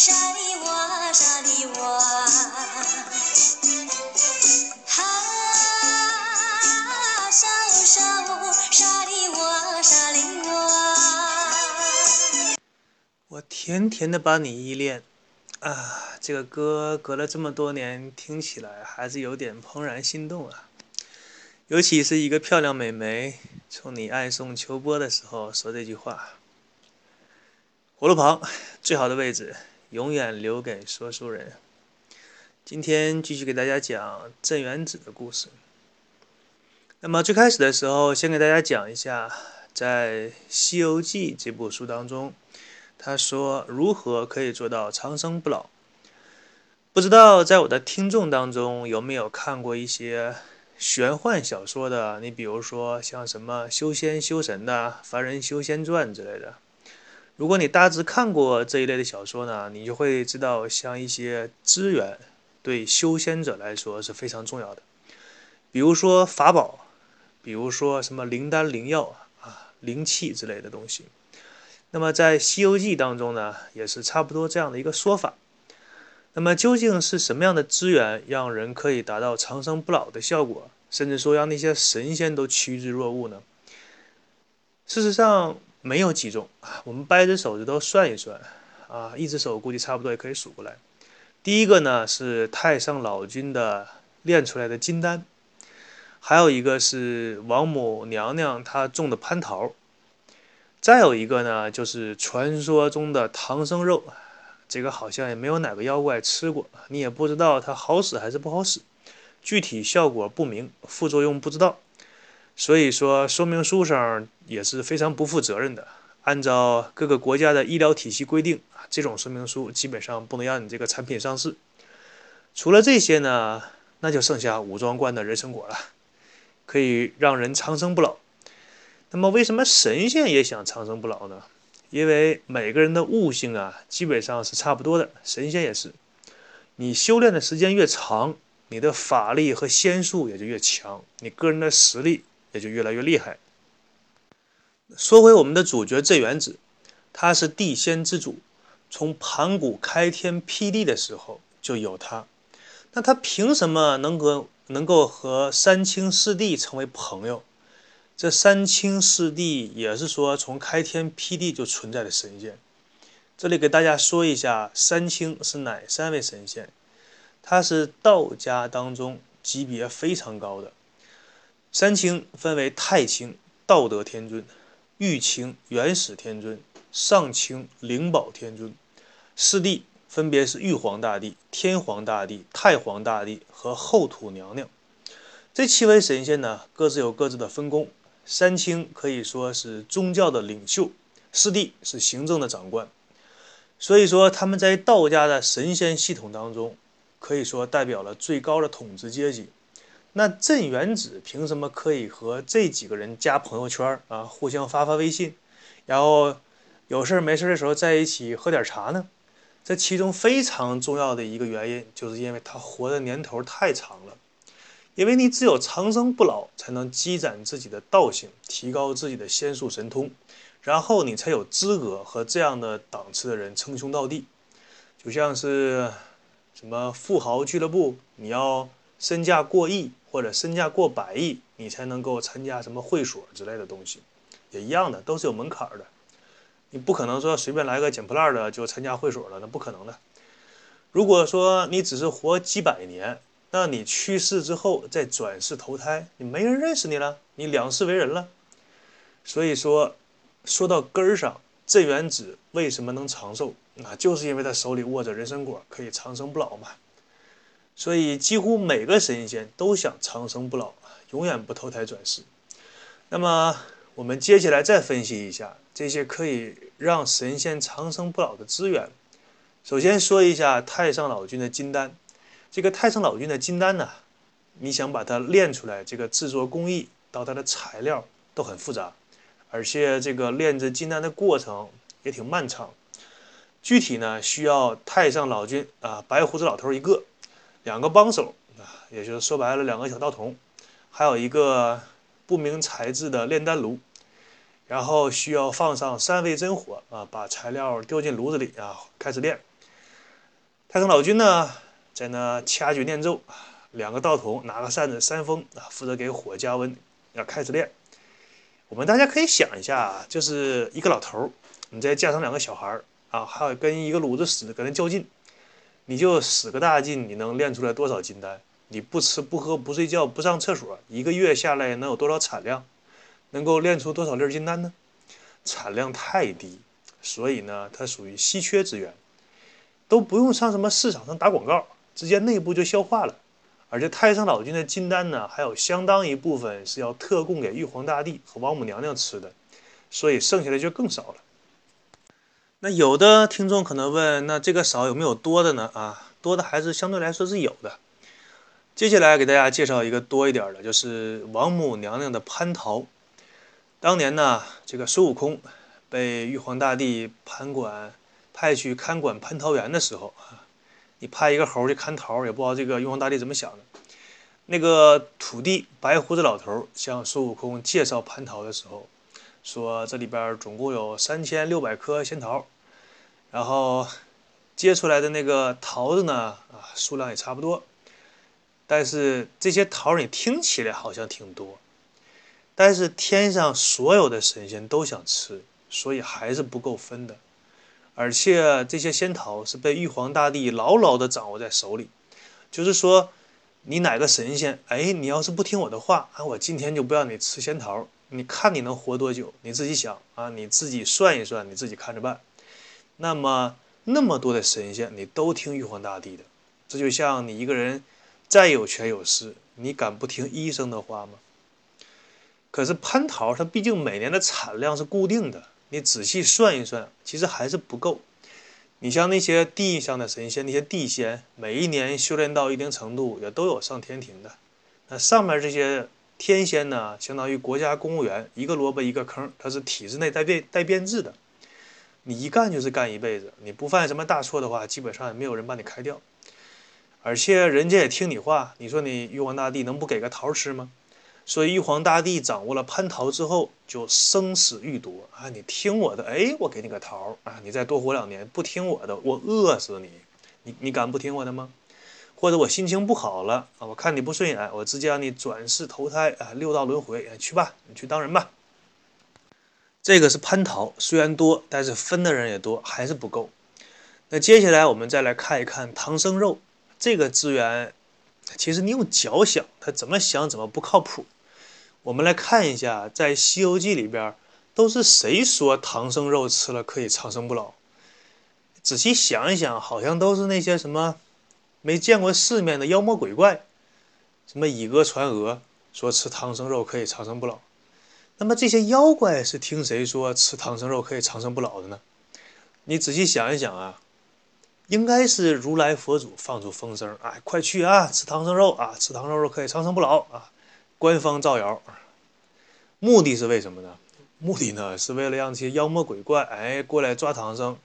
沙，里哇沙里哇。我甜甜的把你依恋，啊，这个歌隔了这么多年，听起来还是有点怦然心动啊。尤其是一个漂亮美眉冲你爱送秋波的时候说这句话。火炉旁最好的位置，永远留给说书人。今天继续给大家讲镇元子的故事。那么最开始的时候，先给大家讲一下，在《西游记》这部书当中，他说如何可以做到长生不老。不知道在我的听众当中有没有看过一些玄幻小说的？你比如说像什么修仙修神的《凡人修仙传》之类的。如果你大致看过这一类的小说呢，你就会知道，像一些资源对修仙者来说是非常重要的，比如说法宝，比如说什么灵丹灵药啊、灵气之类的东西。那么在《西游记》当中呢，也是差不多这样的一个说法。那么究竟是什么样的资源让人可以达到长生不老的效果，甚至说让那些神仙都趋之若鹜呢？事实上没有几种，我们掰着手指头算一算啊，一只手估计差不多也可以数过来。第一个呢是太上老君的炼出来的金丹，还有一个是王母娘娘她种的蟠桃，再有一个呢就是传说中的唐僧肉，这个好像也没有哪个妖怪吃过，你也不知道它好使还是不好使，具体效果不明，副作用不知道，所以说说明书上也是非常不负责任的。按照各个国家的医疗体系规定，这种说明书基本上不能让你这个产品上市。除了这些呢，那就剩下武装观的人参果了，可以让人长生不老。那么为什么神仙也想长生不老呢？因为每个人的悟性啊，基本上是差不多的，神仙也是。你修炼的时间越长，你的法力和仙术也就越强，你个人的实力也就越来越厉害。说回我们的主角镇元子，他是地仙之主，从盘古开天辟地的时候就有他。那他凭什么能够能够和三清四帝成为朋友？这三清四帝也是说从开天辟地就存在的神仙。这里给大家说一下，三清是哪三位神仙？他是道家当中级别非常高的。三清分为太清、道德天尊。玉清元始天尊、上清灵宝天尊，四帝分别是玉皇大帝、天皇大帝、太皇大帝和后土娘娘。这七位神仙呢，各自有各自的分工。三清可以说是宗教的领袖，四帝是行政的长官。所以说，他们在道家的神仙系统当中，可以说代表了最高的统治阶级。那镇元子凭什么可以和这几个人加朋友圈啊，互相发发微信，然后有事没事的时候在一起喝点茶呢？这其中非常重要的一个原因，就是因为他活的年头太长了。因为你只有长生不老，才能积攒自己的道行，提高自己的仙术神通，然后你才有资格和这样的档次的人称兄道弟。就像是什么富豪俱乐部，你要身价过亿。或者身价过百亿，你才能够参加什么会所之类的东西，也一样的，都是有门槛的。你不可能说随便来个捡破烂的就参加会所了，那不可能的。如果说你只是活几百年，那你去世之后再转世投胎，你没人认识你了，你两世为人了。所以说，说到根儿上，镇元子为什么能长寿？那就是因为他手里握着人参果，可以长生不老嘛。所以，几乎每个神仙都想长生不老，永远不投胎转世。那么，我们接下来再分析一下这些可以让神仙长生不老的资源。首先说一下太上老君的金丹。这个太上老君的金丹呢，你想把它炼出来，这个制作工艺到它的材料都很复杂，而且这个炼制金丹的过程也挺漫长。具体呢，需要太上老君啊，白胡子老头一个，两个帮手啊，也就是说白了两个小道童，还有一个不明材质的炼丹炉，然后需要放上三味真火啊，把材料丢进炉子里啊，开始炼。太上老君呢，在那掐诀念咒，两个道童拿个扇子扇风啊，负责给火加温，要开始炼。我们大家可以想一下啊，就是一个老头，你再加上两个小孩儿。啊，还有跟一个炉子使跟那较劲，你就使个大劲，你能练出来多少金丹？你不吃不喝不睡觉不上厕所，一个月下来能有多少产量？能够练出多少粒金丹呢？产量太低，所以呢，它属于稀缺资源，都不用上什么市场上打广告，直接内部就消化了。而且太上老君的金丹呢，还有相当一部分是要特供给玉皇大帝和王母娘娘吃的，所以剩下的就更少了。那有的听众可能问，那这个少有没有多的呢？啊，多的还是相对来说是有的。接下来给大家介绍一个多一点的，就是王母娘娘的蟠桃。当年呢，这个孙悟空被玉皇大帝盘管派去看管蟠桃园的时候啊，你派一个猴去看桃，也不知道这个玉皇大帝怎么想的。那个土地白胡子老头向孙悟空介绍蟠桃的时候。说这里边总共有三千六百颗仙桃，然后结出来的那个桃子呢，啊，数量也差不多。但是这些桃你听起来好像挺多，但是天上所有的神仙都想吃，所以还是不够分的。而且这些仙桃是被玉皇大帝牢牢地掌握在手里，就是说，你哪个神仙，哎，你要是不听我的话，啊，我今天就不让你吃仙桃。你看你能活多久？你自己想啊，你自己算一算，你自己看着办。那么那么多的神仙，你都听玉皇大帝的，这就像你一个人再有权有势，你敢不听医生的话吗？可是蟠桃它毕竟每年的产量是固定的，你仔细算一算，其实还是不够。你像那些地上的神仙，那些地仙，每一年修炼到一定程度，也都有上天庭的。那上面这些。天仙呢，相当于国家公务员，一个萝卜一个坑，它是体制内带变带编制的。你一干就是干一辈子，你不犯什么大错的话，基本上也没有人把你开掉。而且人家也听你话，你说你玉皇大帝能不给个桃吃吗？所以玉皇大帝掌握了蟠桃之后，就生死欲夺啊！你听我的，哎，我给你个桃啊！你再多活两年，不听我的，我饿死你！你你敢不听我的吗？或者我心情不好了啊，我看你不顺眼，我直接让你转世投胎啊，六道轮回，去吧，你去当人吧。这个是蟠桃，虽然多，但是分的人也多，还是不够。那接下来我们再来看一看唐僧肉这个资源，其实你用脚想，它怎么想怎么不靠谱。我们来看一下，在《西游记》里边，都是谁说唐僧肉吃了可以长生不老？仔细想一想，好像都是那些什么。没见过世面的妖魔鬼怪，什么以讹传讹，说吃唐僧肉可以长生不老。那么这些妖怪是听谁说吃唐僧肉可以长生不老的呢？你仔细想一想啊，应该是如来佛祖放出风声，哎，快去啊，吃唐僧肉啊，吃唐僧肉可以长生不老啊！官方造谣，目的是为什么呢？目的呢是为了让这些妖魔鬼怪哎过来抓唐僧。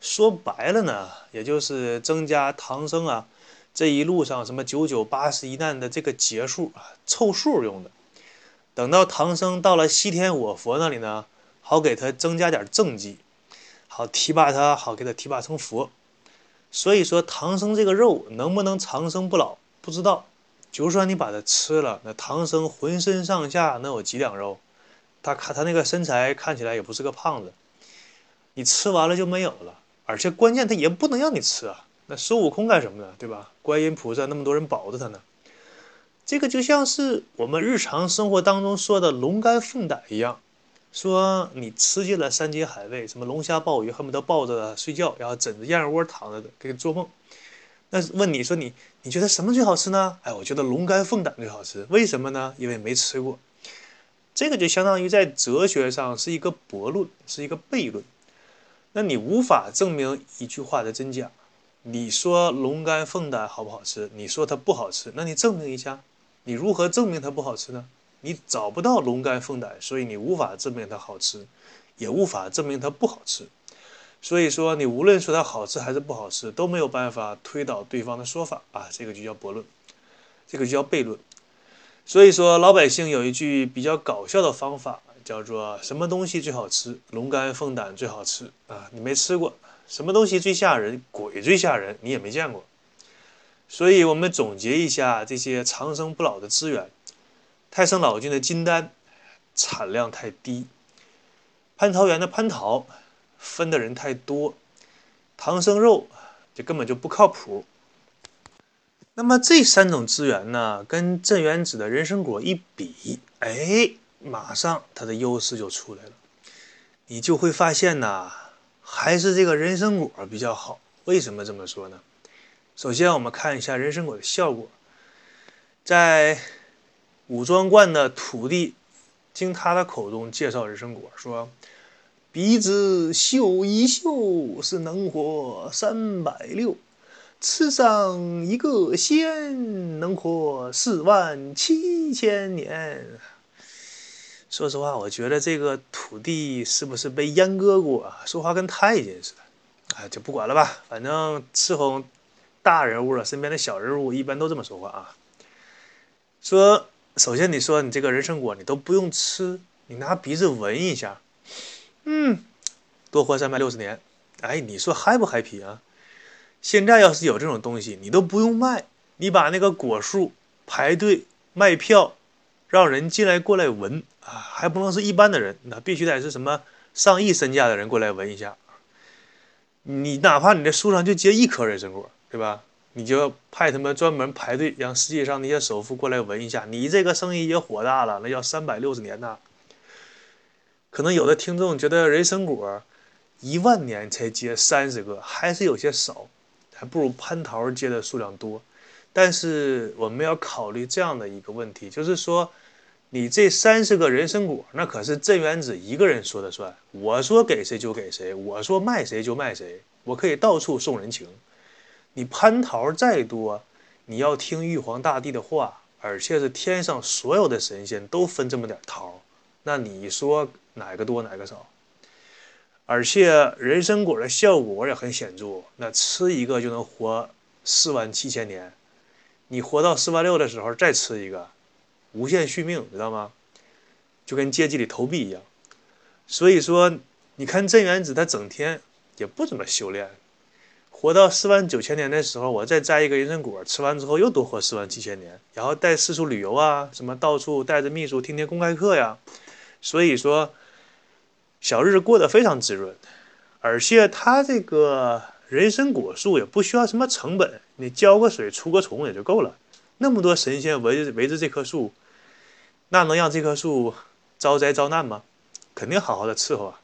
说白了呢，也就是增加唐僧啊这一路上什么九九八十一难的这个劫数啊，凑数用的。等到唐僧到了西天我佛那里呢，好给他增加点政绩，好提拔他，好给他提拔成佛。所以说唐僧这个肉能不能长生不老，不知道。就算你把它吃了，那唐僧浑身上下能有几两肉？他看他那个身材看起来也不是个胖子，你吃完了就没有了。而且关键他也不能让你吃啊！那孙悟空干什么呢？对吧？观音菩萨那么多人保着他呢。这个就像是我们日常生活当中说的龙肝凤胆一样，说你吃尽了三节海味，什么龙虾鲍鱼，恨不得抱着睡觉，然后枕着燕窝躺着的给你做梦。那问你说你你觉得什么最好吃呢？哎，我觉得龙肝凤胆最好吃。为什么呢？因为没吃过。这个就相当于在哲学上是一个悖论，是一个悖论。那你无法证明一句话的真假，你说龙肝凤胆好不好吃？你说它不好吃，那你证明一下，你如何证明它不好吃呢？你找不到龙肝凤胆，所以你无法证明它好吃，也无法证明它不好吃。所以说，你无论说它好吃还是不好吃，都没有办法推倒对方的说法啊，这个就叫驳论，这个就叫悖论。所以说，老百姓有一句比较搞笑的方法，叫做“什么东西最好吃？龙肝凤胆最好吃啊！你没吃过。什么东西最吓人？鬼最吓人，你也没见过。所以我们总结一下这些长生不老的资源：太上老君的金丹产量太低，蟠桃园的蟠桃。分的人太多，唐僧肉就根本就不靠谱。那么这三种资源呢，跟镇元子的人参果一比，哎，马上它的优势就出来了。你就会发现呐，还是这个人参果比较好。为什么这么说呢？首先我们看一下人参果的效果，在武庄观的土地，经他的口中介绍人参果说。鼻子嗅一嗅是能活三百六，吃上一个仙能活四万七千年。说实话，我觉得这个土地是不是被阉割过啊？说话跟太监似的。哎，就不管了吧，反正伺候大人物了，身边的小人物一般都这么说话啊。说，首先你说你这个人参果你都不用吃，你拿鼻子闻一下。嗯，多活三百六十年，哎，你说嗨不嗨皮啊？现在要是有这种东西，你都不用卖，你把那个果树排队卖票，让人进来过来闻啊，还不能是一般的人，那必须得是什么上亿身价的人过来闻一下。你哪怕你这树上就结一颗人参果，对吧？你就派他们专门排队，让世界上那些首富过来闻一下，你这个生意也火大了，那要三百六十年呐。可能有的听众觉得人参果一万年才结三十个，还是有些少，还不如蟠桃结的数量多。但是我们要考虑这样的一个问题，就是说，你这三十个人参果，那可是镇元子一个人说的算，我说给谁就给谁，我说卖谁就卖谁，我可以到处送人情。你蟠桃再多，你要听玉皇大帝的话，而且是天上所有的神仙都分这么点桃，那你说？哪个多哪个少，而且人参果的效果也很显著，那吃一个就能活四万七千年，你活到四万六的时候再吃一个，无限续命，知道吗？就跟阶级里投币一样。所以说，你看镇元子他整天也不怎么修炼，活到四万九千年的时候，我再摘一个人参果，吃完之后又多活四万七千年，然后带四处旅游啊，什么到处带着秘书听听公开课呀，所以说。小日子过得非常滋润，而且他这个人参果树也不需要什么成本，你浇个水、除个虫也就够了。那么多神仙围着围着这棵树，那能让这棵树招灾遭难吗？肯定好好的伺候啊。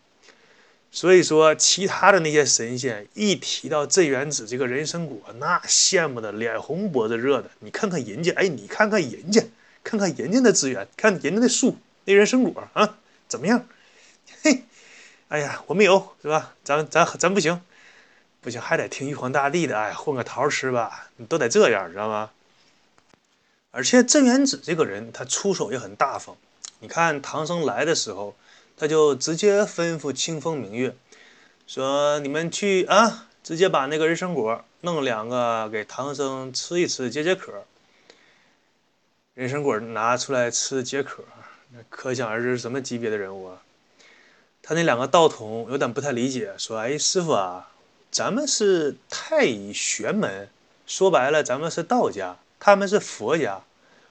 所以说，其他的那些神仙一提到镇元子这个人参果，那羡慕的脸红脖子热的。你看看人家，哎，你看看人家，看看人家的资源，看人家的树，那人参果啊，怎么样？嘿，哎呀，我没有，是吧？咱咱咱不行，不行，还得听玉皇大帝的。哎，混个桃吃吧，你都得这样，知道吗？而且镇元子这个人，他出手也很大方。你看唐僧来的时候，他就直接吩咐清风明月，说：“你们去啊，直接把那个人参果弄两个给唐僧吃一吃，解解渴。”人参果拿出来吃解渴，那可想而知什么级别的人物啊！他那两个道童有点不太理解，说：“哎，师傅啊，咱们是太乙玄门，说白了，咱们是道家，他们是佛家，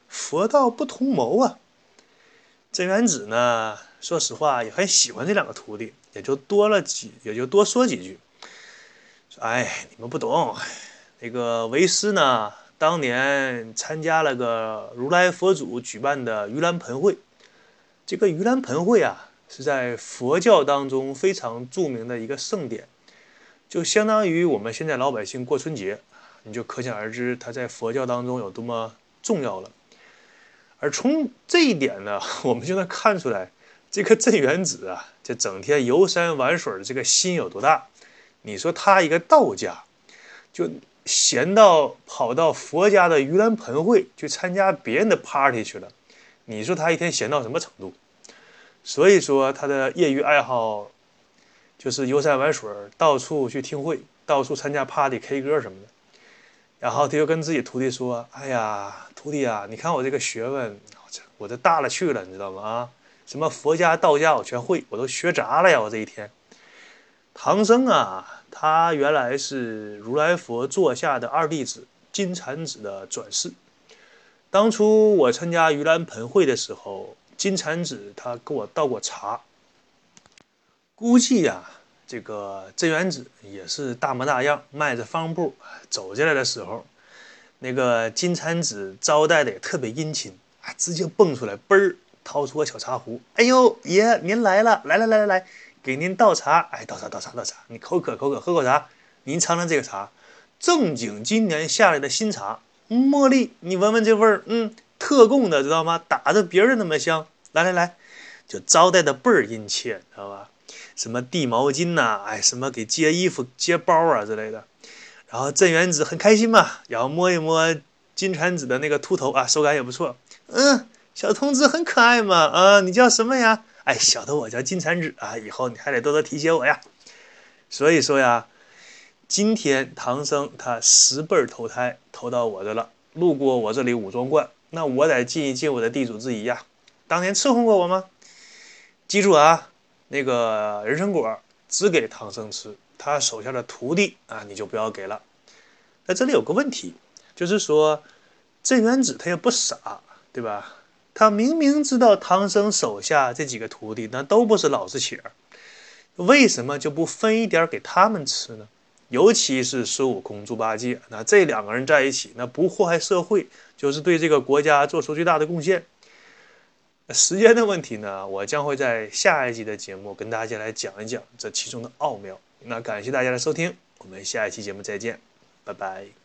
佛道不同谋啊。”镇元子呢，说实话也很喜欢这两个徒弟，也就多了几，也就多说几句，说：“哎，你们不懂，那个为师呢，当年参加了个如来佛祖举办的盂兰盆会，这个盂兰盆会啊。”是在佛教当中非常著名的一个盛典，就相当于我们现在老百姓过春节，你就可想而知它在佛教当中有多么重要了。而从这一点呢，我们就能看出来，这个镇元子啊，这整天游山玩水的这个心有多大。你说他一个道家，就闲到跑到佛家的盂兰盆会去参加别人的 party 去了。你说他一天闲到什么程度？所以说他的业余爱好就是游山玩水，到处去听会，到处参加 party、K 歌什么的。然后他就跟自己徒弟说：“哎呀，徒弟啊，你看我这个学问，我这大了去了，你知道吗？啊，什么佛家、道家我全会，我都学杂了呀！我这一天。”唐僧啊，他原来是如来佛座下的二弟子金蝉子的转世。当初我参加盂兰盆会的时候，金蝉子他给我倒过茶。估计呀。这个镇元子也是大模大样，迈着方步走进来的时候，那个金蝉子招待的也特别殷勤啊，直接蹦出来，嘣儿掏出个小茶壶，哎呦爷您来了，来来来来来，给您倒茶，哎倒茶倒茶倒茶，你口渴口渴喝口茶，您尝尝这个茶，正经今年下来的新茶，茉莉，你闻闻这味儿，嗯，特供的知道吗？打着别人那么香，来来来，就招待的倍儿殷切，知道吧？什么递毛巾呐，哎，什么给接衣服、接包啊之类的。然后镇元子很开心嘛，然后摸一摸金蝉子的那个秃头啊，手感也不错。嗯，小童子很可爱嘛，啊，你叫什么呀？哎，小的我叫金蝉子啊，以后你还得多多提携我呀。所以说呀，今天唐僧他十辈投胎投到我这了，路过我这里五庄观，那我得尽一尽我的地主之谊呀。当年伺候过我吗？记住啊。那个人参果只给唐僧吃，他手下的徒弟啊，你就不要给了。那这里有个问题，就是说镇元子他也不傻，对吧？他明明知道唐僧手下这几个徒弟那都不是老实且儿，为什么就不分一点给他们吃呢？尤其是孙悟空、猪八戒，那这两个人在一起，那不祸害社会，就是对这个国家做出最大的贡献。时间的问题呢，我将会在下一集的节目跟大家来讲一讲这其中的奥妙。那感谢大家的收听，我们下一期节目再见，拜拜。